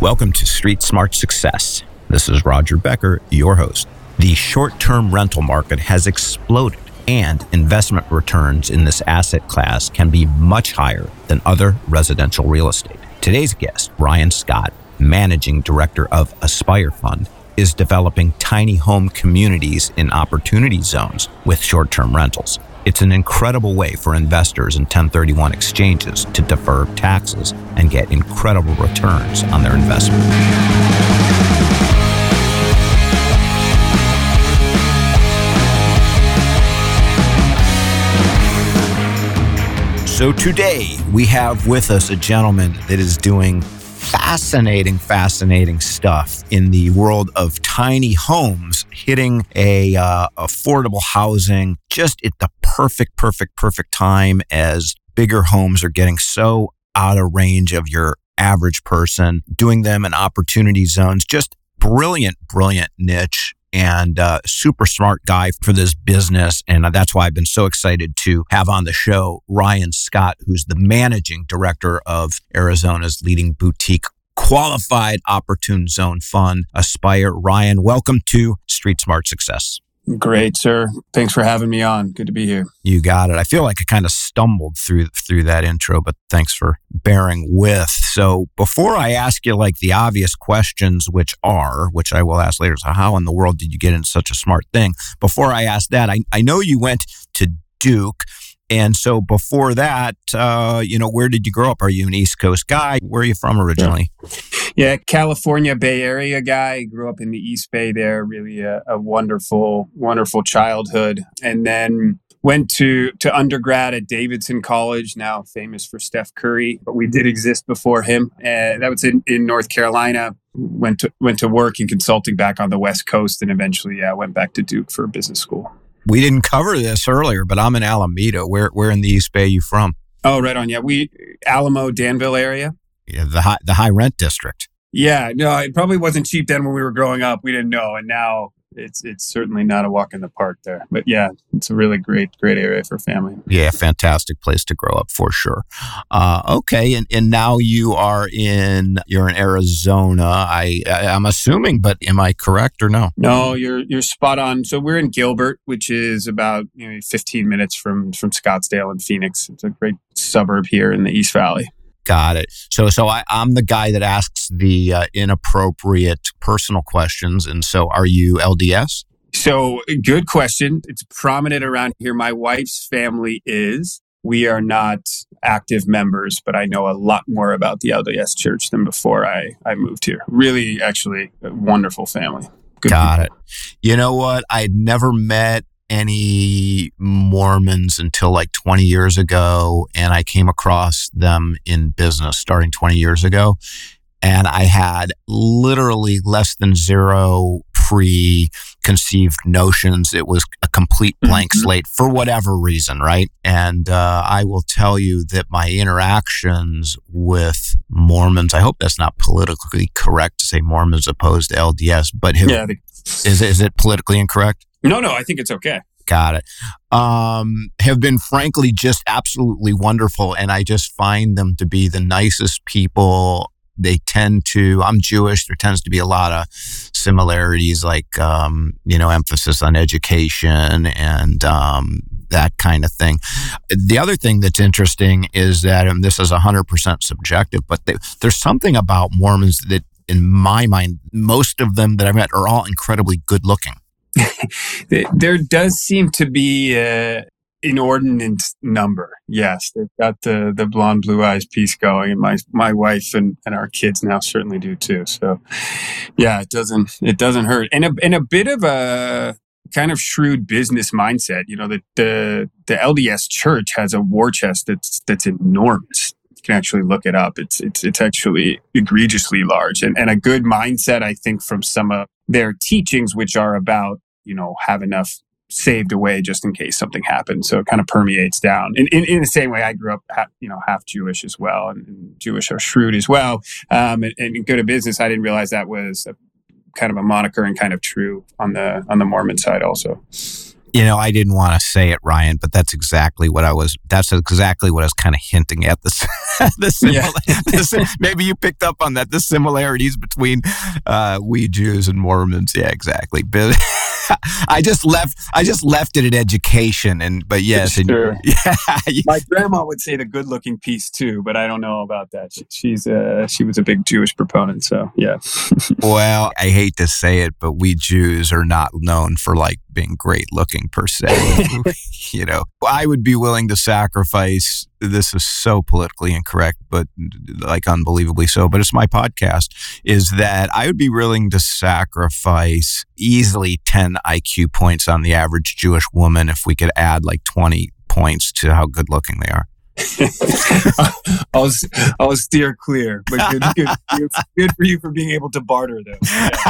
Welcome to Street Smart Success. This is Roger Becker, your host. The short term rental market has exploded, and investment returns in this asset class can be much higher than other residential real estate. Today's guest, Ryan Scott, managing director of Aspire Fund, is developing tiny home communities in opportunity zones with short term rentals. It's an incredible way for investors in 1031 exchanges to defer taxes and get incredible returns on their investment. So today we have with us a gentleman that is doing fascinating, fascinating stuff in the world of tiny homes, hitting a uh, affordable housing just at the perfect, perfect, perfect time as bigger homes are getting so out of range of your average person, doing them in opportunity zones. Just brilliant, brilliant niche and uh, super smart guy for this business. And that's why I've been so excited to have on the show Ryan Scott, who's the managing director of Arizona's leading boutique qualified opportune zone fund, Aspire. Ryan, welcome to Street Smart Success. Great, sir. Thanks for having me on. Good to be here. You got it. I feel like I kind of stumbled through through that intro, but thanks for bearing with. So, before I ask you like the obvious questions which are, which I will ask later, so how in the world did you get into such a smart thing? Before I ask that, I I know you went to Duke. And so before that, uh, you know, where did you grow up? Are you an East Coast guy? Where are you from originally? Yeah, yeah California Bay Area guy. Grew up in the East Bay there. Really a, a wonderful, wonderful childhood. And then went to to undergrad at Davidson College, now famous for Steph Curry, but we did exist before him. Uh, that was in, in North Carolina. Went to went to work in consulting back on the West Coast, and eventually, yeah, went back to Duke for business school we didn't cover this earlier, but I'm in Alameda. Where where in the East Bay you from? Oh, right on. Yeah, we Alamo Danville area. The high the high rent district. Yeah, no, it probably wasn't cheap then when we were growing up. We didn't know, and now it's it's certainly not a walk in the park there. But yeah, it's a really great great area for family. Yeah, fantastic place to grow up for sure. Uh, okay, and, and now you are in you're in Arizona. I I'm assuming, but am I correct or no? No, you're you're spot on. So we're in Gilbert, which is about you know 15 minutes from from Scottsdale and Phoenix. It's a great suburb here in the East Valley. Got it. So, so I, am the guy that asks the uh, inappropriate personal questions. And so, are you LDS? So, good question. It's prominent around here. My wife's family is. We are not active members, but I know a lot more about the LDS church than before I, I moved here. Really, actually, a wonderful family. Good Got people. it. You know what? I'd never met any Mormons until like 20 years ago. And I came across them in business starting 20 years ago. And I had literally less than zero preconceived notions. It was a complete blank mm-hmm. slate for whatever reason, right? And uh, I will tell you that my interactions with Mormons, I hope that's not politically correct to say Mormons opposed to LDS, but have, yeah, is, is it politically incorrect? No, no, I think it's okay. Got it. Um, have been frankly just absolutely wonderful. And I just find them to be the nicest people. They tend to, I'm Jewish. There tends to be a lot of similarities, like, um, you know, emphasis on education and, um, that kind of thing. The other thing that's interesting is that, and this is 100% subjective, but they, there's something about Mormons that, in my mind, most of them that I've met are all incredibly good looking. there does seem to be an inordinate number. Yes, they've got the the blonde blue eyes piece going, and my my wife and, and our kids now certainly do too. So, yeah, it doesn't it doesn't hurt, and a and a bit of a kind of shrewd business mindset. You know, that the the LDS Church has a war chest that's that's enormous. You can actually look it up. It's it's it's actually egregiously large, and and a good mindset. I think from some of their teachings, which are about, you know, have enough saved away just in case something happens. So it kind of permeates down. In, in, in the same way, I grew up, half, you know, half Jewish as well, and, and Jewish are shrewd as well. Um, and, and good at business. I didn't realize that was a, kind of a moniker and kind of true on the on the Mormon side also. You know, I didn't want to say it, Ryan, but that's exactly what I was. That's exactly what I was kind of hinting at. The, the, simila- yeah. the maybe you picked up on that. The similarities between uh, we Jews and Mormons. Yeah, exactly. But I just left. I just left it at education, and but yes, and, sure. yeah. My grandma would say the good-looking piece too, but I don't know about that. She, she's uh, she was a big Jewish proponent, so yeah. well, I hate to say it, but we Jews are not known for like being great looking per se. you know, I would be willing to sacrifice. This is so politically incorrect, but like unbelievably so. But it's my podcast. Is that I would be willing to sacrifice easily 10 IQ points on the average Jewish woman if we could add like 20 points to how good looking they are. I'll I'll steer clear, but good, good, good, for you for being able to barter though. Yeah.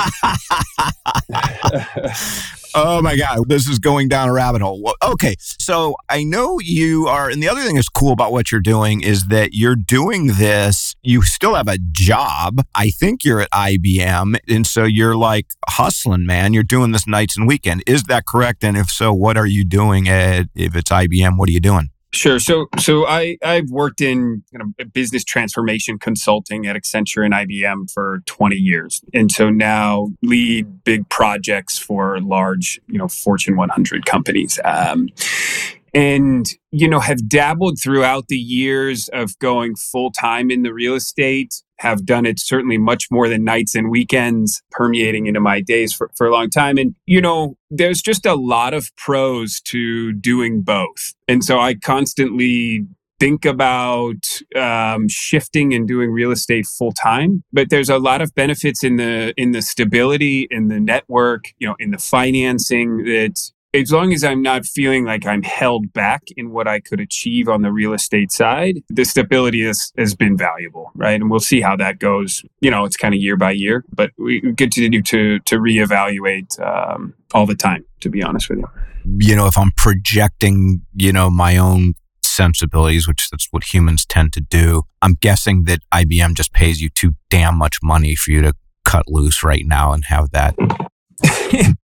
oh my god, this is going down a rabbit hole. Well, okay, so I know you are, and the other thing that's cool about what you're doing is that you're doing this. You still have a job. I think you're at IBM, and so you're like hustling, man. You're doing this nights and weekend. Is that correct? And if so, what are you doing at? If it's IBM, what are you doing? Sure. So, so I I've worked in you know, business transformation consulting at Accenture and IBM for 20 years, and so now lead big projects for large, you know, Fortune 100 companies. Um, and you know have dabbled throughout the years of going full time in the real estate have done it certainly much more than nights and weekends permeating into my days for, for a long time. And you know there's just a lot of pros to doing both. And so i constantly think about um, shifting and doing real estate full time but there's a lot of benefits in the in the stability in the network you know in the financing that as long as I'm not feeling like I'm held back in what I could achieve on the real estate side, the stability has, has been valuable, right? And we'll see how that goes. You know, it's kind of year by year, but we continue to to reevaluate um, all the time. To be honest with you, you know, if I'm projecting, you know, my own sensibilities, which that's what humans tend to do, I'm guessing that IBM just pays you too damn much money for you to cut loose right now and have that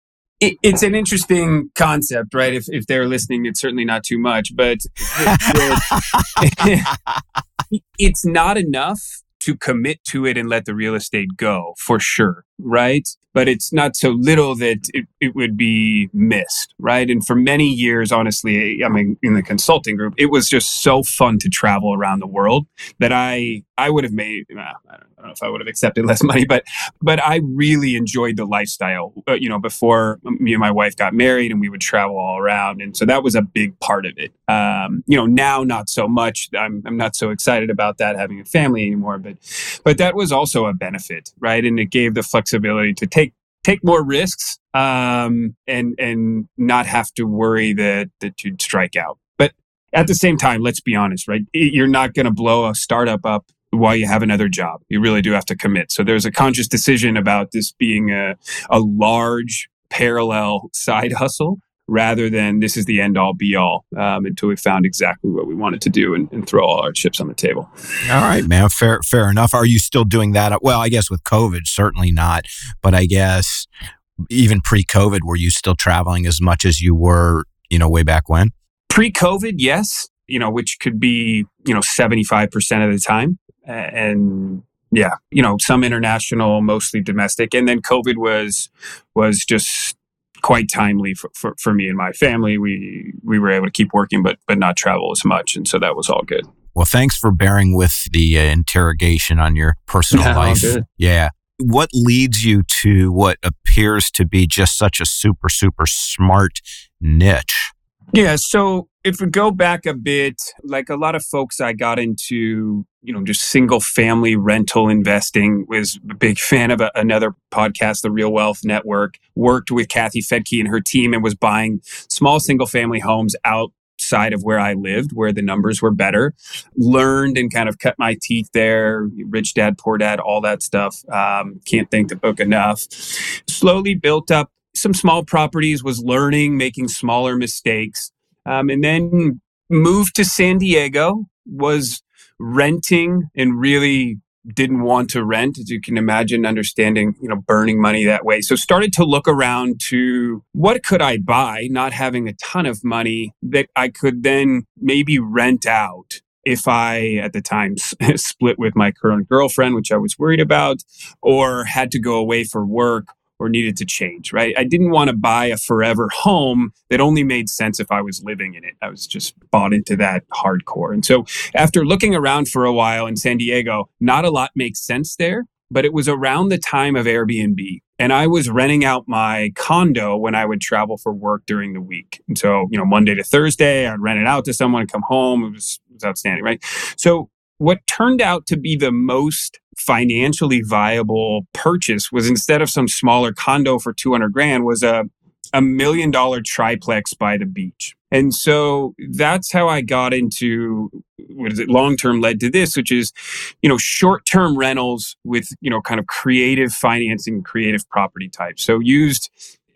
it, it's an interesting concept, right? If if they're listening, it's certainly not too much, but it's not enough to commit to it and let the real estate go for sure, right? but it's not so little that it, it would be missed, right? And for many years, honestly, I mean, in the consulting group, it was just so fun to travel around the world that I I would have made. I, don't, know if I would have accepted less money, but but I really enjoyed the lifestyle. Uh, you know, before me and my wife got married, and we would travel all around, and so that was a big part of it. Um, you know, now not so much. I'm I'm not so excited about that having a family anymore, but but that was also a benefit, right? And it gave the flexibility to take take more risks um, and and not have to worry that that you'd strike out. But at the same time, let's be honest, right? You're not going to blow a startup up while you have another job. You really do have to commit. So there's a conscious decision about this being a a large parallel side hustle rather than this is the end all be all um, until we found exactly what we wanted to do and, and, throw all our chips on the table. All right, man. Fair, fair enough. Are you still doing that? Well, I guess with COVID, certainly not. But I guess even pre-COVID, were you still traveling as much as you were, you know, way back when? Pre-COVID, yes. You know, which could be you know seventy five percent of the time, and yeah, you know, some international, mostly domestic, and then COVID was was just quite timely for, for, for me and my family. We we were able to keep working, but but not travel as much, and so that was all good. Well, thanks for bearing with the uh, interrogation on your personal no, life. Yeah. What leads you to what appears to be just such a super, super smart niche? Yeah. So if we go back a bit, like a lot of folks, I got into, you know, just single family rental investing, was a big fan of a, another podcast, The Real Wealth Network, worked with Kathy Fettke and her team and was buying small single family homes outside of where I lived, where the numbers were better. Learned and kind of cut my teeth there. Rich dad, poor dad, all that stuff. Um, can't thank the book enough. Slowly built up some small properties, was learning, making smaller mistakes um, and then moved to San Diego, was renting and really didn't want to rent, as you can imagine, understanding, you know, burning money that way. So started to look around to what could I buy, not having a ton of money that I could then maybe rent out if I, at the time, split with my current girlfriend, which I was worried about, or had to go away for work or needed to change, right? I didn't want to buy a forever home that only made sense if I was living in it. I was just bought into that hardcore. And so after looking around for a while in San Diego, not a lot makes sense there, but it was around the time of Airbnb. And I was renting out my condo when I would travel for work during the week. And so, you know, Monday to Thursday, I'd rent it out to someone come home. It was, it was outstanding, right? So what turned out to be the most financially viable purchase was instead of some smaller condo for 200 grand was a a million dollar triplex by the beach. And so that's how I got into what is it long term led to this, which is, you know, short term rentals with, you know, kind of creative financing, creative property types. So used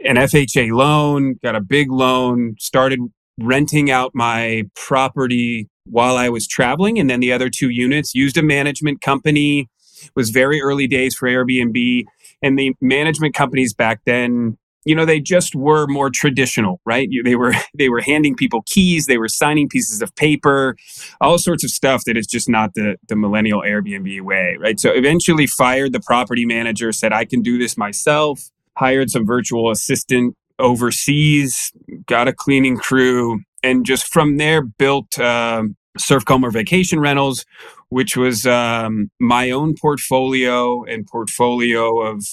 an FHA loan, got a big loan, started renting out my property while I was traveling. And then the other two units used a management company, it was very early days for Airbnb. And the management companies back then, you know, they just were more traditional, right? They were they were handing people keys, they were signing pieces of paper, all sorts of stuff that is just not the the millennial Airbnb way, right? So eventually fired the property manager, said I can do this myself, hired some virtual assistant overseas, got a cleaning crew, and just from there built uh, Surf Como Vacation Rentals, which was um, my own portfolio and portfolio of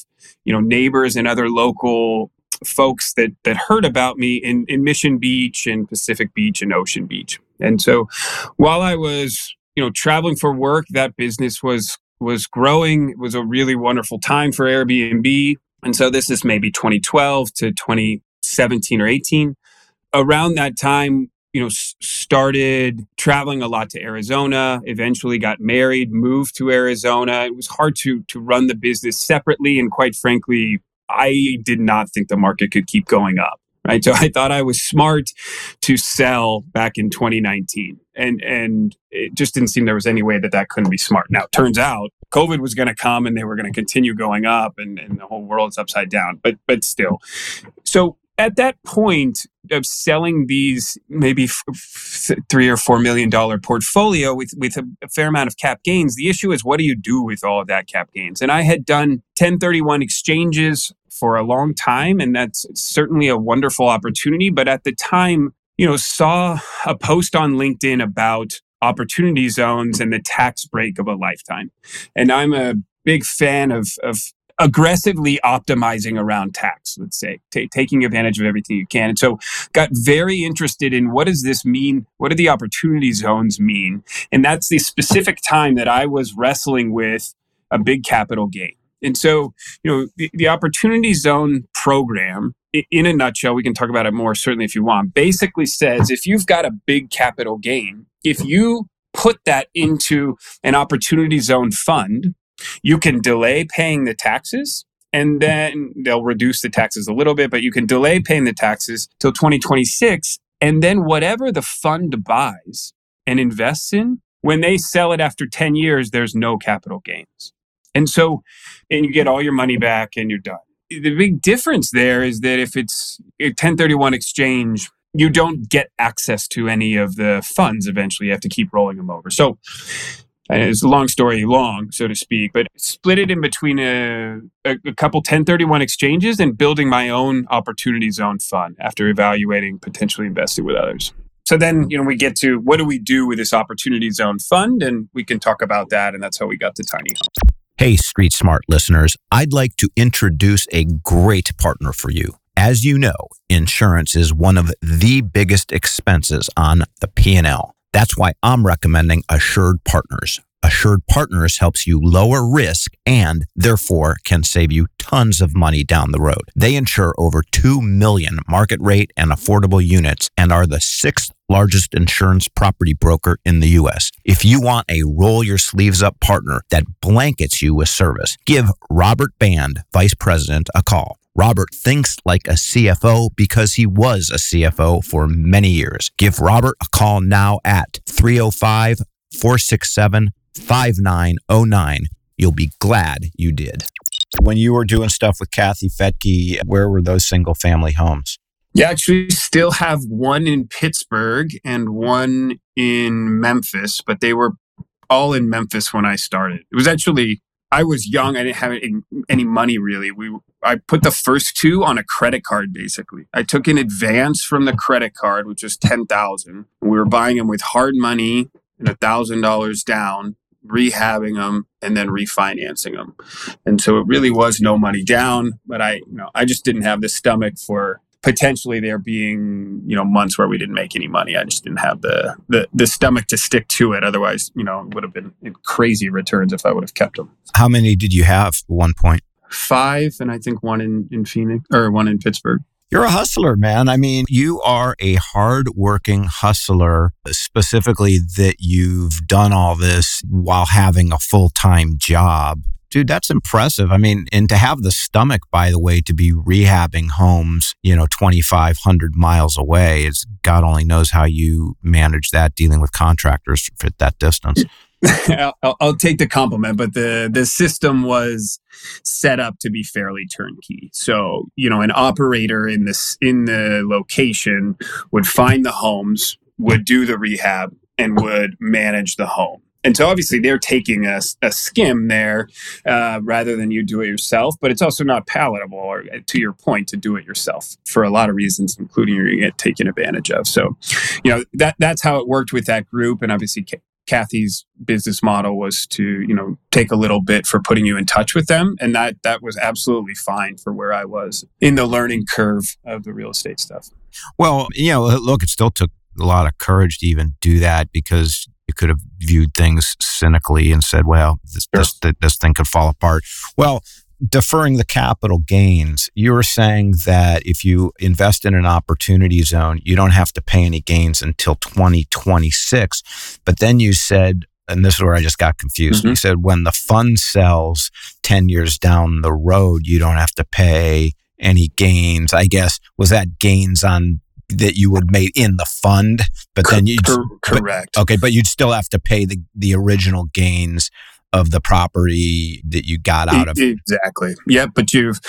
you know neighbors and other local folks that that heard about me in, in Mission Beach and Pacific Beach and Ocean Beach. And so while I was you know traveling for work, that business was was growing. It was a really wonderful time for Airbnb. And so this is maybe 2012 to 2017 or 18. Around that time, you know, started traveling a lot to Arizona, eventually got married, moved to Arizona. It was hard to to run the business separately and quite frankly, I did not think the market could keep going up. Right. So I thought I was smart to sell back in 2019. And and it just didn't seem there was any way that that couldn't be smart. Now, it turns out COVID was going to come and they were going to continue going up and, and the whole world's upside down. But but still. So at that point of selling these maybe f- f- three or four million dollar portfolio with with a, a, fair amount of cap gains, the issue is what do you do with all of that cap gains? And I had done 1031 exchanges for a long time, and that's certainly a wonderful opportunity. But at the time, you know, saw a post on LinkedIn about opportunity zones and the tax break of a lifetime, and I'm a big fan of of aggressively optimizing around tax, let's say, t- taking advantage of everything you can. And so got very interested in what does this mean? What do the opportunity zones mean? And that's the specific time that I was wrestling with a big capital gain. And so, you know, the, the opportunity zone program, in a nutshell, we can talk about it more certainly if you want, basically says if you've got a big capital gain, if you put that into an opportunity zone fund, you can delay paying the taxes and then they'll reduce the taxes a little bit, but you can delay paying the taxes till 2026. And then whatever the fund buys and invests in, when they sell it after 10 years, there's no capital gains. And so, and you get all your money back and you're done. The big difference there is that if it's a 1031 exchange, you don't get access to any of the funds eventually. You have to keep rolling them over. So it's a long story long, so to speak, but split it in between a, a, a, couple 1031 exchanges and building my own opportunity zone fund after evaluating potentially investing with others. So then, you know, we get to what do we do with this opportunity zone fund? And we can talk about that. And that's how we got to Tiny Homes. Hey, Street Smart listeners, I'd like to introduce a great partner for you. As you know, insurance is one of the biggest expenses on the P&L. That's why I'm recommending Assured Partners. Assured Partners helps you lower risk and therefore can save you tons of money down the road. They insure over 2 million market rate and affordable units and are the sixth largest insurance property broker in the U.S. If you want a roll your sleeves up partner that blankets you with service, give Robert Band, Vice President, a call. Robert thinks like a CFO because he was a CFO for many years. Give Robert a call now at 305 467 5909 You'll be glad you did. When you were doing stuff with Kathy Fettke, where were those single family homes? Yeah, actually, still have one in Pittsburgh and one in Memphis, but they were all in Memphis when I started. It was actually I was young. I didn't have any, money really. We I put the first two on a credit card basically. I took an advance from the credit card, which was ten thousand. We were buying them with hard money and a thousand dollars down, rehabbing them and then refinancing them. And so it really was no money down. But I, you know, I just didn't have the stomach for potentially there being you know months where we didn't make any money. I just didn't have the the, the stomach to stick to it. Otherwise, you know, it would have been crazy returns if I would have kept them. How many did you have at one point? Five, and I think one in in Phoenix or one in Pittsburgh. You're a hustler, man. I mean, you are a hard-working hustler, specifically that you've done all this while having a full-time job dude, that's impressive. I mean, and to have the stomach, by the way, to be rehabbing homes, you know, 2,500 miles away, is God only knows how you manage that dealing with contractors at that distance. I'll, I'll, take the compliment, but the the system was set up to be fairly turnkey. So you know, an operator in this in the location would find the homes, would do the rehab, and would manage the home and so obviously they're taking a, a skim there uh, rather than you do it yourself but it's also not palatable or uh, to your point to do it yourself for a lot of reasons including you're going to get taken advantage of so you know that that's how it worked with that group and obviously Kathy's business model was to, you know, take a little bit for putting you in touch with them. And that that was absolutely fine for where I was in the learning curve of the real estate stuff. Well, you know, look, it still took a lot of courage to even do that because you could have viewed things cynically and said, well, this, sure. this, this thing could fall apart. Well, deferring the capital gains, you were saying that if you invest in an opportunity zone, you don't have to pay any gains until 2026. But then you said, and this is where I just got confused. Mm-hmm. You said when the fund sells 10 years down the road, you don't have to pay any gains. I guess was that gains on that you would make in the fund, but then you correct. But, okay, but you'd still have to pay the the original gains of the property that you got out of exactly. Yeah, but you've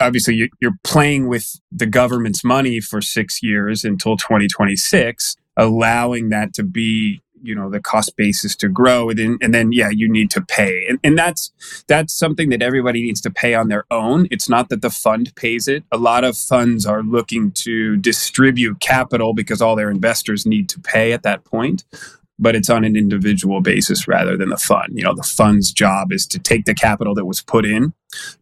obviously you're playing with the government's money for six years until 2026 allowing that to be you know the cost basis to grow and then, and then yeah you need to pay. And, and that's that's something that everybody needs to pay on their own. It's not that the fund pays it. A lot of funds are looking to distribute capital because all their investors need to pay at that point but it's on an individual basis rather than the fund. You know the fund's job is to take the capital that was put in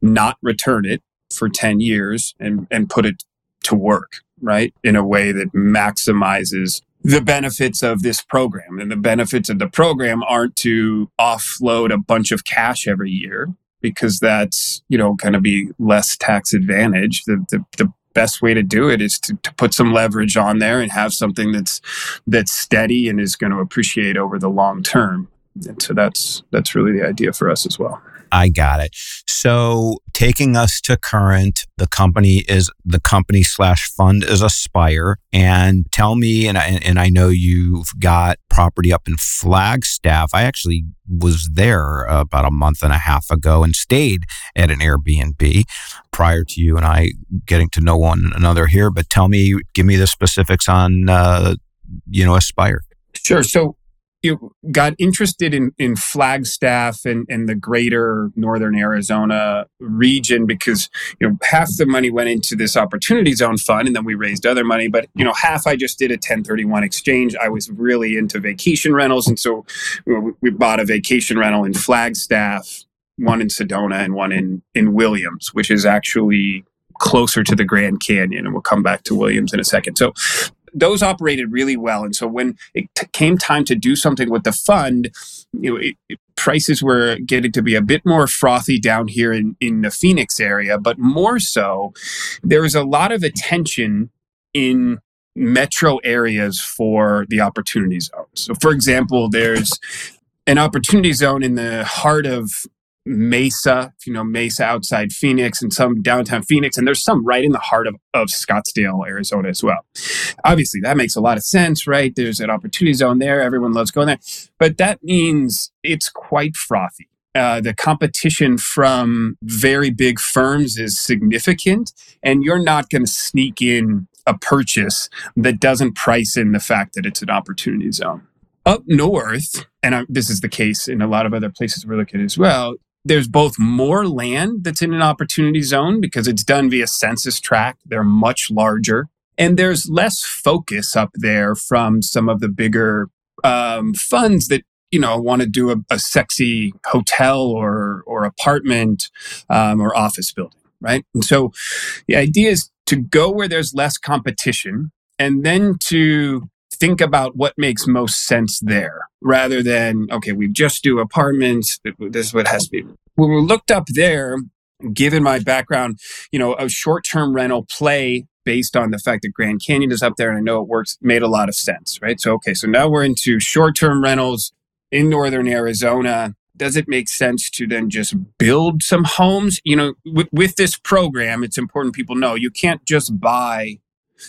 not return it for 10 years and and put it to work right in a way that maximizes the benefits of this program. And the benefits of the program aren't to offload a bunch of cash every year because that's, you know, going to be less tax advantage. The, the, the best way to do it is to, to put some leverage on there and have something that's that's steady and is going to appreciate over the long term. And so that's that's really the idea for us as well. I got it. So taking us to current, the company is the company slash fund is Aspire. And tell me, and I, and I know you've got property up in Flagstaff. I actually was there about a month and a half ago and stayed at an Airbnb prior to you and I getting to know one another here. But tell me, give me the specifics on, uh, you know, Aspire. Sure. So you got interested in, in Flagstaff and, and the greater northern Arizona region because you know half the money went into this opportunity zone fund and then we raised other money but you know half I just did a 1031 exchange. I was really into vacation rentals and so know, we bought a vacation rental in Flagstaff one in Sedona and one in in Williams which is actually closer to the Grand Canyon and we'll come back to Williams in a second. So those operated really well. And so when it t- came time to do something with the fund, you know, it, it, prices were getting to be a bit more frothy down here in, in the Phoenix area, but more so, there was a lot of attention in metro areas for the opportunity zones. So, for example, there's an opportunity zone in the heart of Mesa, you know, Mesa outside Phoenix and some downtown Phoenix. And there's some right in the heart of, of Scottsdale, Arizona as well. Obviously, that makes a lot of sense, right? There's an opportunity zone there. Everyone loves going there. But that means it's quite frothy. uh, the competition from very big firms is significant, and you're not going to sneak in a purchase that doesn't price in the fact that it's an opportunity zone. Up north, and this is the case in a lot of other places we're looking at as well, there's both more land that's in an opportunity zone because it's done via census tract. They're much larger. And there's less focus up there from some of the bigger um, funds that you know want to do a, a, sexy hotel or or apartment um, or office building, right? And so the idea is to go where there's less competition, and then to think about what makes most sense there rather than, okay, we just do apartments. This is what has to be. When we looked up there, given my background, you know, a short term rental play based on the fact that Grand Canyon is up there and I know it works made a lot of sense, right? So, okay, so now we're into short term rentals in northern Arizona. Does it make sense to then just build some homes? You know, with, with this program, it's important people know you can't just buy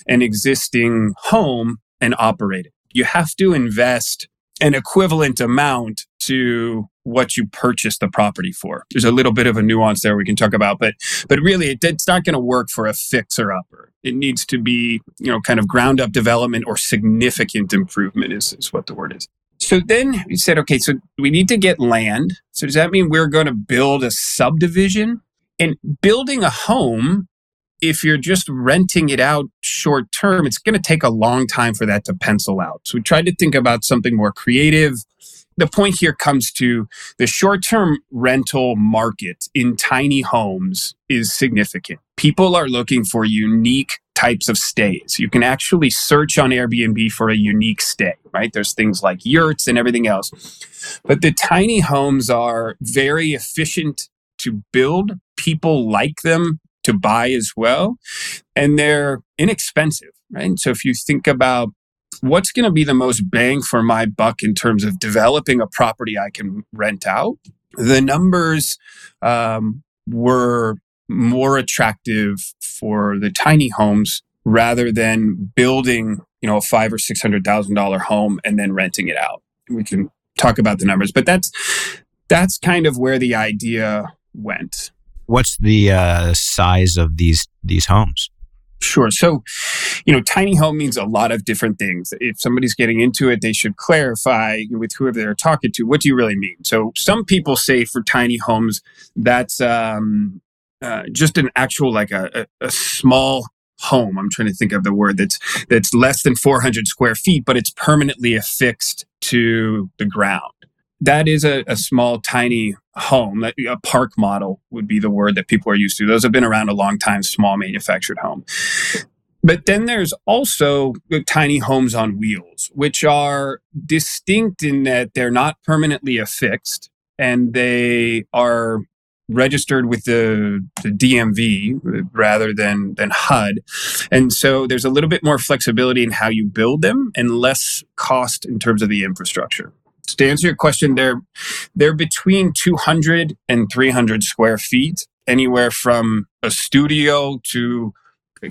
an existing home and operate it. You have to invest an equivalent amount to what you purchased the property for. There's a little bit of a nuance there we can talk about, but but really it, it's not going to work for a fixer upper. It needs to be, you know, kind of ground up development or significant improvement is, is what the word is. So then we said, okay, so we need to get land. So does that mean we're going to build a subdivision? And building a home if you're just renting it out short term, it's going to take a long time for that to pencil out. So we tried to think about something more creative. The point here comes to the short term rental market in tiny homes is significant. People are looking for unique types of stays. You can actually search on Airbnb for a unique stay, right? There's things like yurts and everything else. But the tiny homes are very efficient to build. People like them to buy as well. And they're inexpensive, right? So if you think about what's going to be the most bang for my buck in terms of developing a property I can rent out, the numbers um, were more attractive for the tiny homes rather than building, you know, a five or six hundred thousand dollar home and then renting it out. We can talk about the numbers, but that's that's kind of where the idea went. What's the uh, size of these these homes? Sure. So, you know, tiny home means a lot of different things. If somebody's getting into it, they should clarify with whoever they're talking to, what do you really mean? So, some people say for tiny homes, that's um, uh, just an actual, like a, a, a small home. I'm trying to think of the word that's that's less than 400 square feet, but it's permanently affixed to the ground that is a, a, small, tiny home. A park model would be the word that people are used to. Those have been around a long time, small manufactured home. But then there's also tiny homes on wheels, which are distinct in that they're not permanently affixed and they are registered with the, the DMV rather than, than HUD. And so there's a little bit more flexibility in how you build them and less cost in terms of the infrastructure to answer your question, they're they're between 200 and 300 square feet, anywhere from a studio to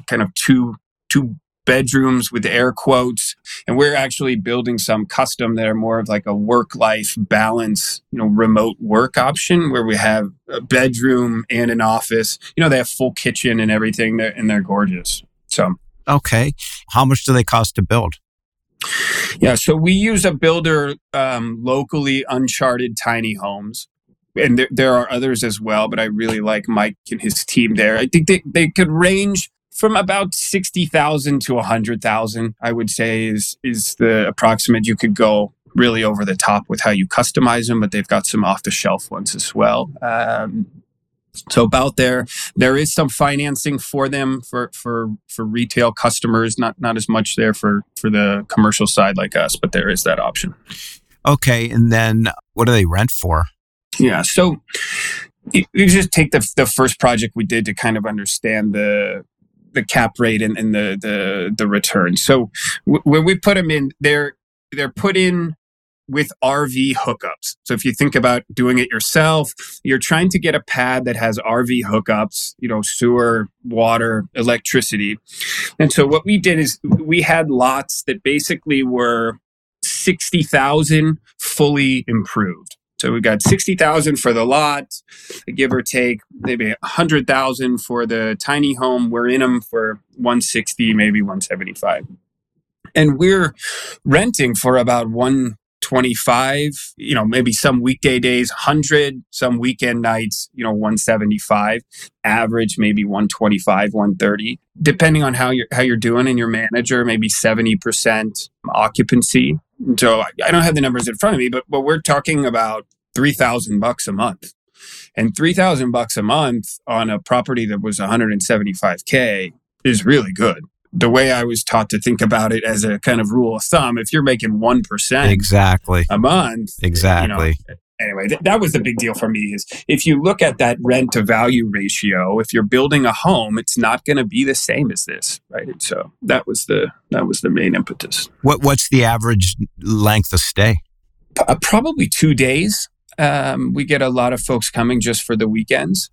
kind of two two bedrooms with air quotes. And we're actually building some custom that are more of like a work life balance you know remote work option where we have a bedroom and an office. You know they have full kitchen and everything. And they're gorgeous. So okay. How much do they cost to build yeah, so we use a builder um, locally, Uncharted Tiny Homes. And there, there are others as well, but I really like Mike and his team there. I think they, they could range from about 60,000 to 100,000, I would say is, is the approximate you could go really over the top with how you customize them, but they've got some off the shelf ones as well. Um, so about there, there is some financing for them for for for retail customers. Not not as much there for for the commercial side like us, but there is that option. Okay, and then what do they rent for? Yeah, so you, just take the the first project we did to kind of understand the the cap rate and, and the the the return. So w- when we put them in, they're they're put in with RV hookups. So if you think about doing it yourself, you're trying to get a pad that has RV hookups, you know, sewer, water, electricity. And so what we did is we had lots that basically were 60,000 fully improved. So we've got 60,000 for the lot, give or take, maybe 100,000 for the tiny home. We're in them for 160, maybe 175. And we're renting for about 125, you know, maybe some weekday days 100, some weekend nights, you know, 175, average maybe 125, 130, depending on how you're how you're doing and your manager, maybe 70% occupancy. So I don't have the numbers in front of me, but but we're talking about 3000 bucks a month. And 3000 bucks a month on a property that was 175k is really good. The way I was taught to think about it as a kind of rule of thumb, if you're making 1% exactly a month, exactly. You know, anyway, th- that was the big deal for me is if you look at that rent to value ratio, if you're building a home, it's not going to be the same as this, right? And so that was the that was the main impetus. What what's the average length of stay? P- uh, probably 2 days. Um, we get a lot of folks coming just for the weekends.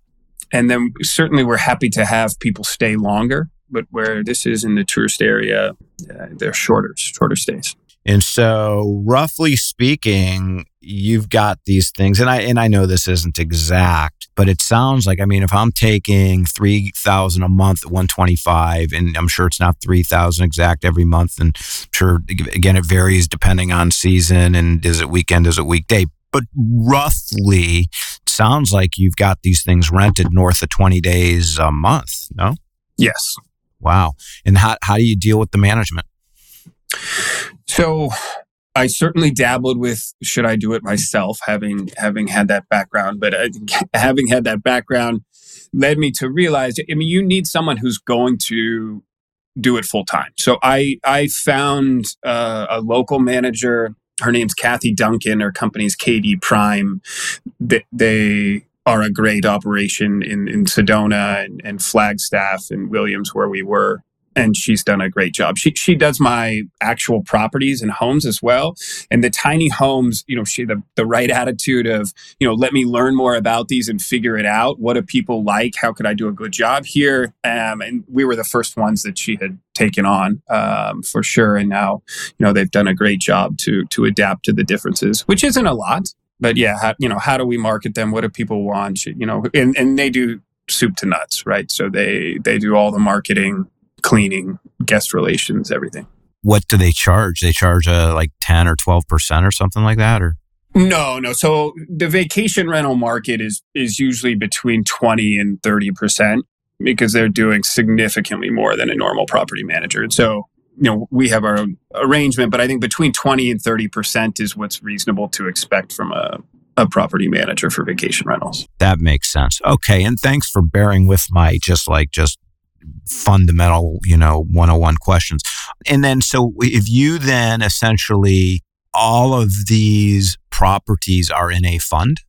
And then certainly we're happy to have people stay longer, but where this is in the tourist area, uh, they're shorter, shorter stays. And so, roughly speaking, you've got these things, and I and I know this isn't exact, but it sounds like I mean, if I'm taking three thousand a month at one twenty five, and I'm sure it's not three thousand exact every month, and I'm sure again it varies depending on season and is it weekend, is it weekday, but roughly sounds like you've got these things rented north of 20 days a month no yes wow and how, how do you deal with the management so I certainly dabbled with should I do it myself, having having had that background. But uh, having had that background led me to realize, I mean, you need someone who's going to do it full time. So I I found uh, a local manager. Her name's Kathy Duncan. Her company's KD Prime. They, they are a great operation in in Sedona and, and Flagstaff and Williams, where we were and she's done a great job. She she does my actual properties and homes as well. And the tiny homes, you know, she the the right attitude of, you know, let me learn more about these and figure it out. What do people like? How could I do a good job here? Um, and we were the first ones that she had taken on um, for sure. And now, you know, they've done a great job to to adapt to the differences, which isn't a lot. But yeah, how, you know, how do we market them? What do people want? You know, and, and they do soup to nuts, right? So they they do all the marketing cleaning, guest relations, everything. What do they charge? They charge uh, like 10 or 12% or something like that or no, no. So the vacation rental market is is usually between 20 and 30% because they're doing significantly more than a normal property manager. And so, you know, we have our own arrangement, but I think between 20 and 30% is what's reasonable to expect from a a property manager for vacation rentals. That makes sense. Okay, and thanks for bearing with my just like just fundamental, you know, 101 questions. And then, so if you then essentially all of these properties are in a fund?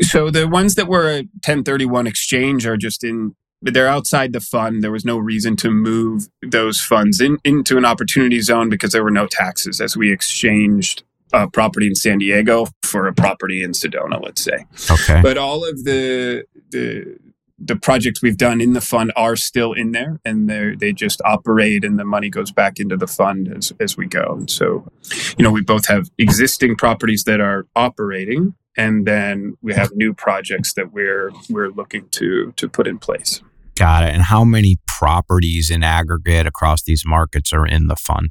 So the ones that were a 1031 exchange are just in they're outside the fund. There was no reason to move those funds in, into an opportunity zone because there were no taxes as we exchanged a property in San Diego for a property in Sedona, let's say. Okay. But all of the the the projects we've done in the fund are still in there and they they just operate and the money goes back into the fund as, as we go. And so, you know, we both have existing properties that are operating and then we have new projects that we're we're looking to to put in place. Got it. And how many properties in aggregate across these markets are in the fund?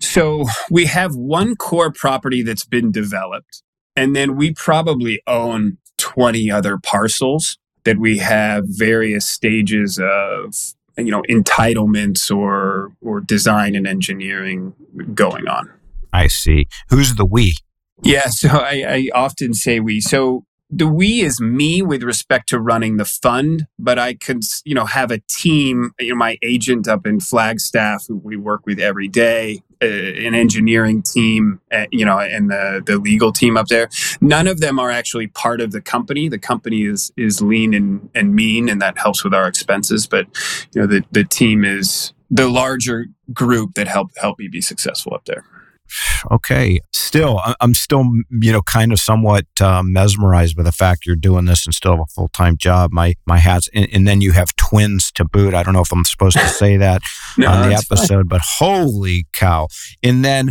So we have one core property that's been developed and then we probably own 20 other parcels that we have various stages of you know entitlements or or design and engineering going on i see who's the we yeah so i, I often say we so the we is me with respect to running the fund but i could you know have a team you know my agent up in flagstaff who we work with every day uh, an engineering team uh, you know and the the legal team up there. None of them are actually part of the company. The company is is lean and and mean and that helps with our expenses but you know the the team is the larger group that helped help me be successful up there okay. Still, I'm still, you know, kind of somewhat uh, mesmerized by the fact you're doing this and still have a full time job. My my hats, and, and, then you have twins to boot. I don't know if I'm supposed to say that no, on the episode, fine. but holy cow! And then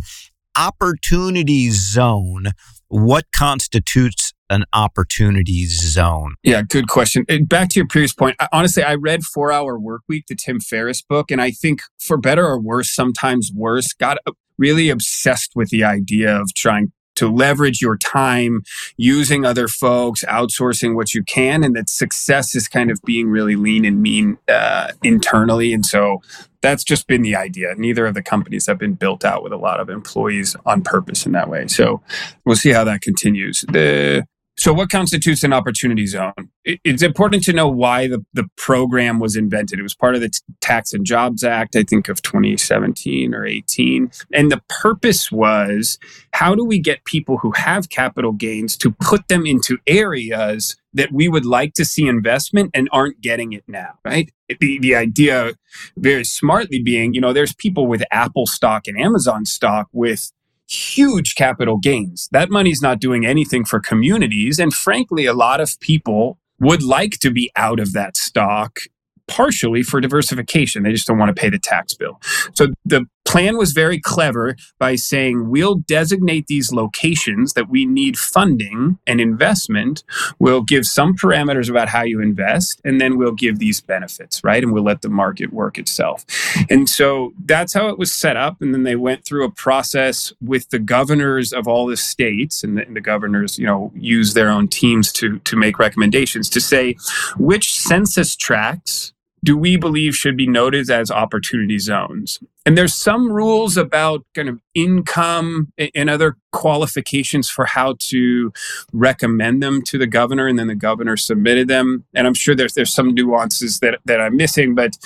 opportunity zone what constitutes an opportunity zone? Yeah, good question. Back to your previous point, honestly, I read Four Hour Work Week, the Tim Ferriss book, and I think for better or worse, sometimes worse, got really obsessed with the idea of trying to leverage your time using other folks, outsourcing what you can, and that success is kind of being really lean and mean uh, internally. And so that's just been the idea. Neither of the companies have been built out with a lot of employees on purpose in that way. So we'll see how that continues. The so, what constitutes an opportunity zone? It's important to know why the, the program was invented. It was part of the Tax and Jobs Act, I think, of 2017 or 18. And the purpose was how do we get people who have capital gains to put them into areas that we would like to see investment and aren't getting it now, right? The, the idea very smartly being, you know, there's people with Apple stock and Amazon stock with huge capital gains. That money's not doing anything for communities. And frankly, a lot of people would like to be out of that stock partially for diversification. They just don't want to pay the tax bill. So the plan was very clever by saying we'll designate these locations that we need funding and investment. We'll give some parameters about how you invest, and then we'll give these benefits, right? And we'll let the market work itself. And so that's how it was set up. And then they went through a process with the governors of all the states, and the, and the governors, you know, use their own teams to to make recommendations to say which census tracts do we believe should be noted as opportunity zones? And there's some rules about kind of income and other qualifications for how to recommend them to the governor, and then the governor submitted them. And I'm sure there's there's some nuances that, that I'm missing, but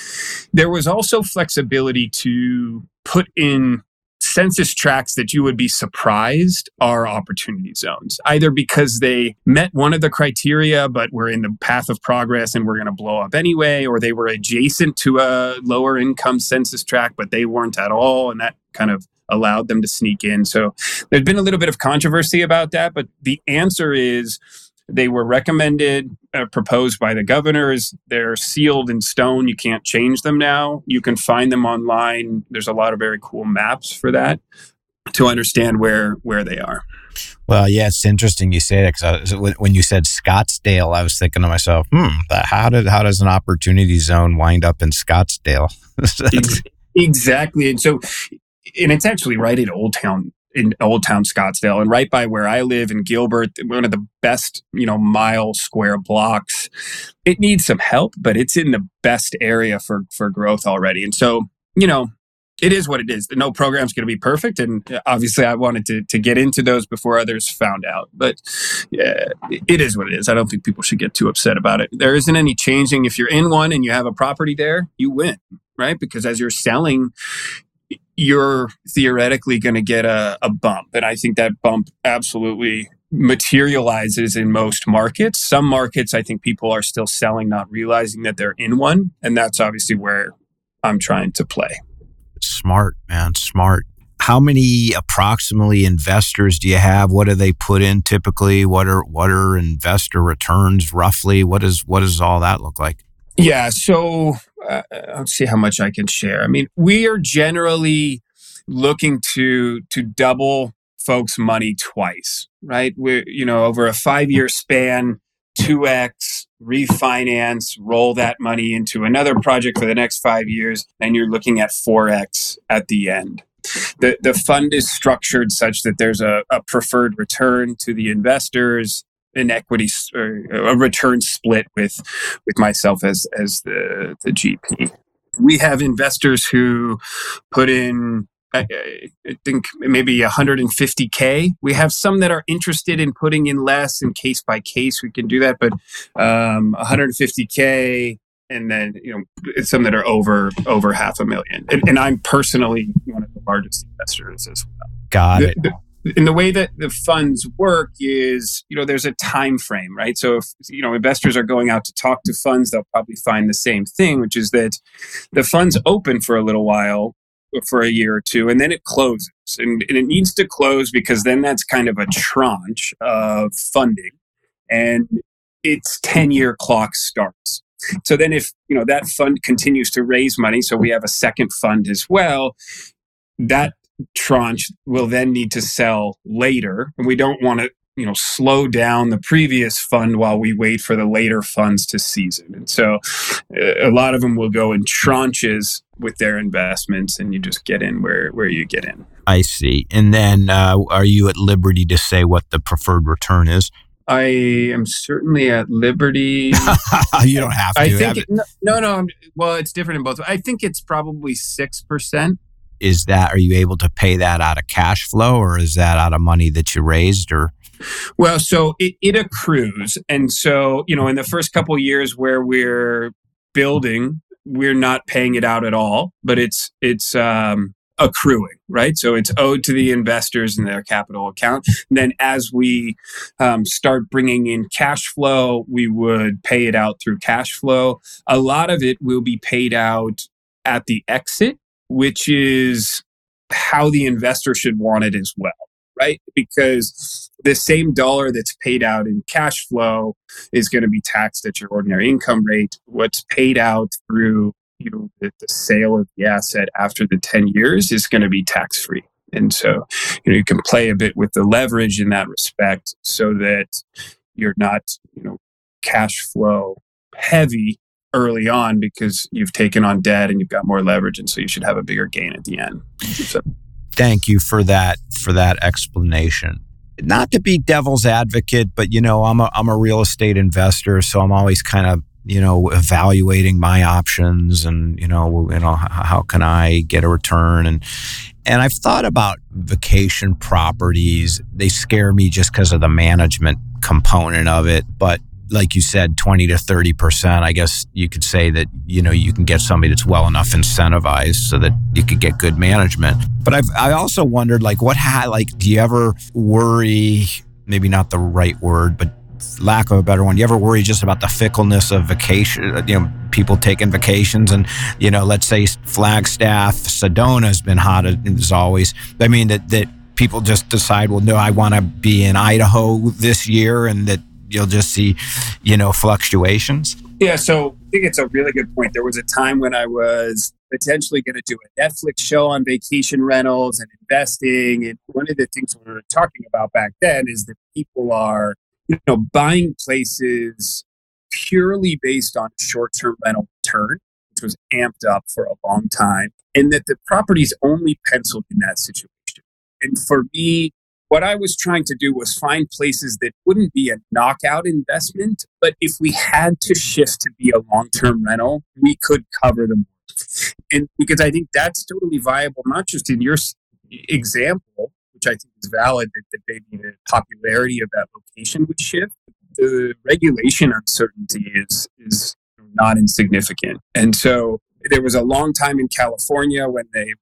there was also flexibility to put in census tracts that you would be surprised are opportunity zones, either because they met one of the criteria, but were in the path of progress and we're going to blow up anyway, or they were adjacent to a lower income census tract, but they weren't at all. And that kind of allowed them to sneak in. So there's been a little bit of controversy about that, but the answer is they were recommended, uh, proposed by the governors. They're sealed in stone. You can't change them now. You can find them online. There's a lot of very cool maps for that to understand where where they are. Well, yeah, it's interesting you say that because when you said Scottsdale, I was thinking to myself, hmm, how did how does an opportunity zone wind up in Scottsdale? exactly, and so, and it's actually right in Old Town in Old Town Scottsdale and right by where I live in Gilbert, one of the best, you know, mile square blocks. It needs some help, but it's in the best area for for growth already. And so, you know, it is what it is. No program's going to be perfect, and uh, obviously, I wanted to to get into those before others found out. But yeah, it is what it is. I don't think people should get too upset about it. There isn't any changing. If you're in one and you have a property there, you win, right? Because as you're selling, you're theoretically going to get a, a bump. And I think that bump absolutely materializes in most markets. Some markets, I think people are still selling, not realizing that they're in one. And that's obviously where I'm trying to play. Smart, man, smart. How many approximately investors do you have? What do they put in typically? What are what are investor returns roughly? What is what does all that look like? Yeah, so uh, let's see how much I can share. I mean, we are generally looking to to double folks' money twice, right? We're you know over a five year span, two x refinance, roll that money into another project for the next five years, and you're looking at four x at the end. The the fund is structured such that there's a, a preferred return to the investors an equity or a return split with with myself as as the the GP. We have investors who put in I, I think maybe 150k. We have some that are interested in putting in less, and case by case we can do that. But um, 150k, and then you know some that are over over half a million. And, and I'm personally one of the largest investors as well. Got it. The, and the way that the funds work is you know there's a time frame right? So if you know investors are going out to talk to funds they'll probably find the same thing which is that the funds open for a little while uh, for a year or two and then it closes. And, and it needs to close because then that's kind of a tranche of funding. And its 10 year clock starts. So then if you know that fund continues to raise money so we have a second fund as well that tranche will then need to sell later. And we don't want to you know slow down the previous fund while we wait for the later funds to season and so a lot of them will go in tranches with their investments and you just get in where where you get in i see and then uh, are you at liberty to say what the preferred return is I am certainly at liberty. you don't have to. I think it, no, no, no. Well, it's different in both. I think it's probably six percent. Is that are you able to pay that out of cash flow, or is that out of money that you raised, or? Well, so it, it accrues, and so you know, in the first couple years where we're building, we're not paying it out at all, but it's it's um, accruing, right? So it's owed to the investors in their capital account. And then as we um, start bringing in cash flow, we would pay it out through cash flow. A lot of it will be paid out at the exit, which is how the investor should want it as well right? Because the same dollar that's paid out in cash flow is going to be taxed at your ordinary income rate. What's paid out through you know the, the sale of the asset after the 10 years is going to be tax free. And so, you know, you can play a bit with the leverage in that respect so that you're not, you know, cash flow heavy early on because you've taken on debt and you've got more leverage and so you should have a bigger gain at the end. So, thank you for that for that explanation. Not to be devil's advocate, but you know, I'm a I'm a real estate investor, so I'm always kind of you know evaluating my options and you know you know how can I get a return and and I've thought about vacation properties. They scare me just because of the management component of it, but like you said, 20 to 30%, I guess you could say that, you know, you can get somebody that's well enough incentivized so that you could get good management. But I've, I also wondered, like, what, ha- like, do you ever worry, maybe not the right word, but lack of a better one, do you ever worry just about the fickleness of vacation, you know, people taking vacations and, you know, let's say Flagstaff, Sedona has been hot as always. I mean, that, that people just decide, well, no, I want to be in Idaho this year and that you'll just see, you know, fluctuations? Yeah, so I think it's a really good point. There was a time when I was potentially going to do a Netflix show on vacation rentals and investing. And one of the things we were talking about back then is that people are, you know, buying places purely based on short-term rental return, which was amped up for a long time, and that the properties only penciled in that situation. And for me, what I was trying to do was find places that wouldn't be a knockout investment, but if we had to shift to be a long term rental, we could cover them. And because I think that's totally viable, not just in your example, which I think is valid that, maybe the popularity of that location would shift. The regulation uncertainty is is not insignificant. And so there was a long time in California when they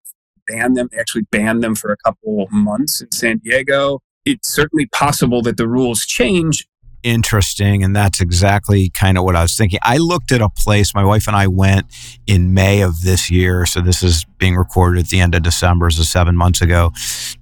ban them. They actually banned them for a couple months in San Diego. It's certainly possible that the rules change. Interesting. And that's exactly kind of what I was thinking. I looked at a place, my wife and I went in May of this year. So this is being recorded at the end of December, so seven months ago,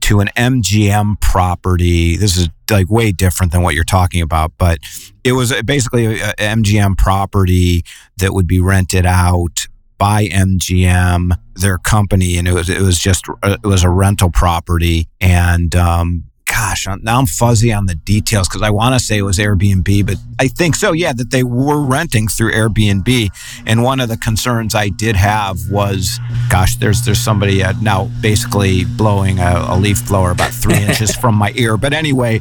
to an MGM property. This is like way different than what you're talking about, but it was basically an MGM property that would be rented out by MGM, their company, and it was it was just it was a rental property. And um, gosh, now I'm fuzzy on the details because I want to say it was Airbnb, but I think so. Yeah, that they were renting through Airbnb. And one of the concerns I did have was, gosh, there's there's somebody uh, now basically blowing a, a, leaf blower about three inches from my ear. But anyway.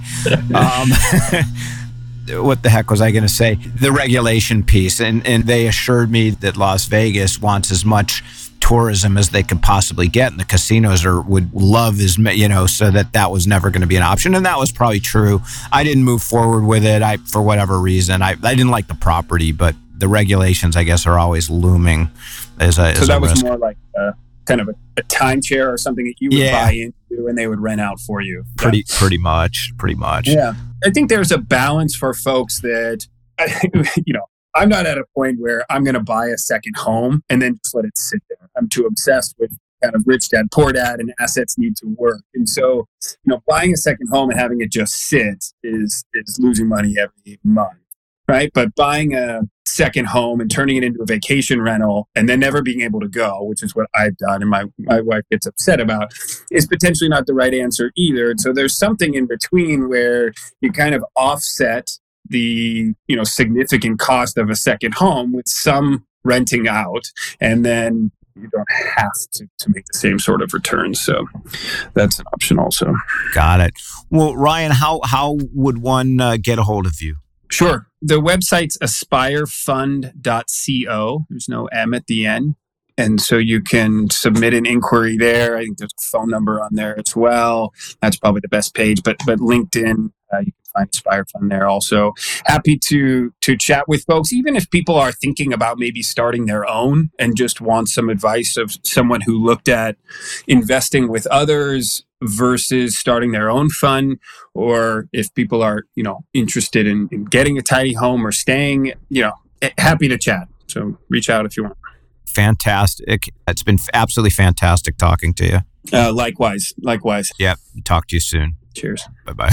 Um, what the heck was I going to say? The regulation piece. And, and they assured me that Las Vegas wants as much tourism as they could possibly get and the casinos are would love as you know so that that was never going to be an option and that was probably true i didn't move forward with it i for whatever reason i, I didn't like the property but the regulations i guess are always looming as a so as that a was risk. more like a, kind of a, a timeshare or something that you would yeah. buy into and they would rent out for you pretty yeah. pretty much pretty much yeah I think there's a balance for folks that, you know, I'm not at a point where I'm going to buy a second home and then just let it sit there. I'm too obsessed with kind of rich dad, poor dad, and assets need to work. And so, you know, buying a second home and having it just sit is is losing money every month. Right? But buying a second home and turning it into a vacation rental and then never being able to go, which is what I've done and my, my wife gets upset about, is potentially not the right answer either. And so there's something in between where you kind of offset the you know significant cost of a second home with some renting out and then you don't have to, to make the same sort of returns. So that's an option also. Got it. Well, Ryan, how, how would one uh, get a hold of you? Sure. The website's aspirefund.co. There's no M at the end. And so you can submit an inquiry there. I think there's a phone number on there as well. That's probably the best page. But but LinkedIn, uh, you find Aspire Fund there also. Happy to to chat with folks, even if people are thinking about maybe starting their own and just want some advice of someone who looked at investing with others versus starting their own fund or if people are you know interested in, in getting a tiny home or staying you know eh, happy to chat so reach out if you want fantastic. It's been absolutely fantastic talking to you. Uh, likewise. Likewise. Yep. Talk to you soon. Cheers. Bye bye.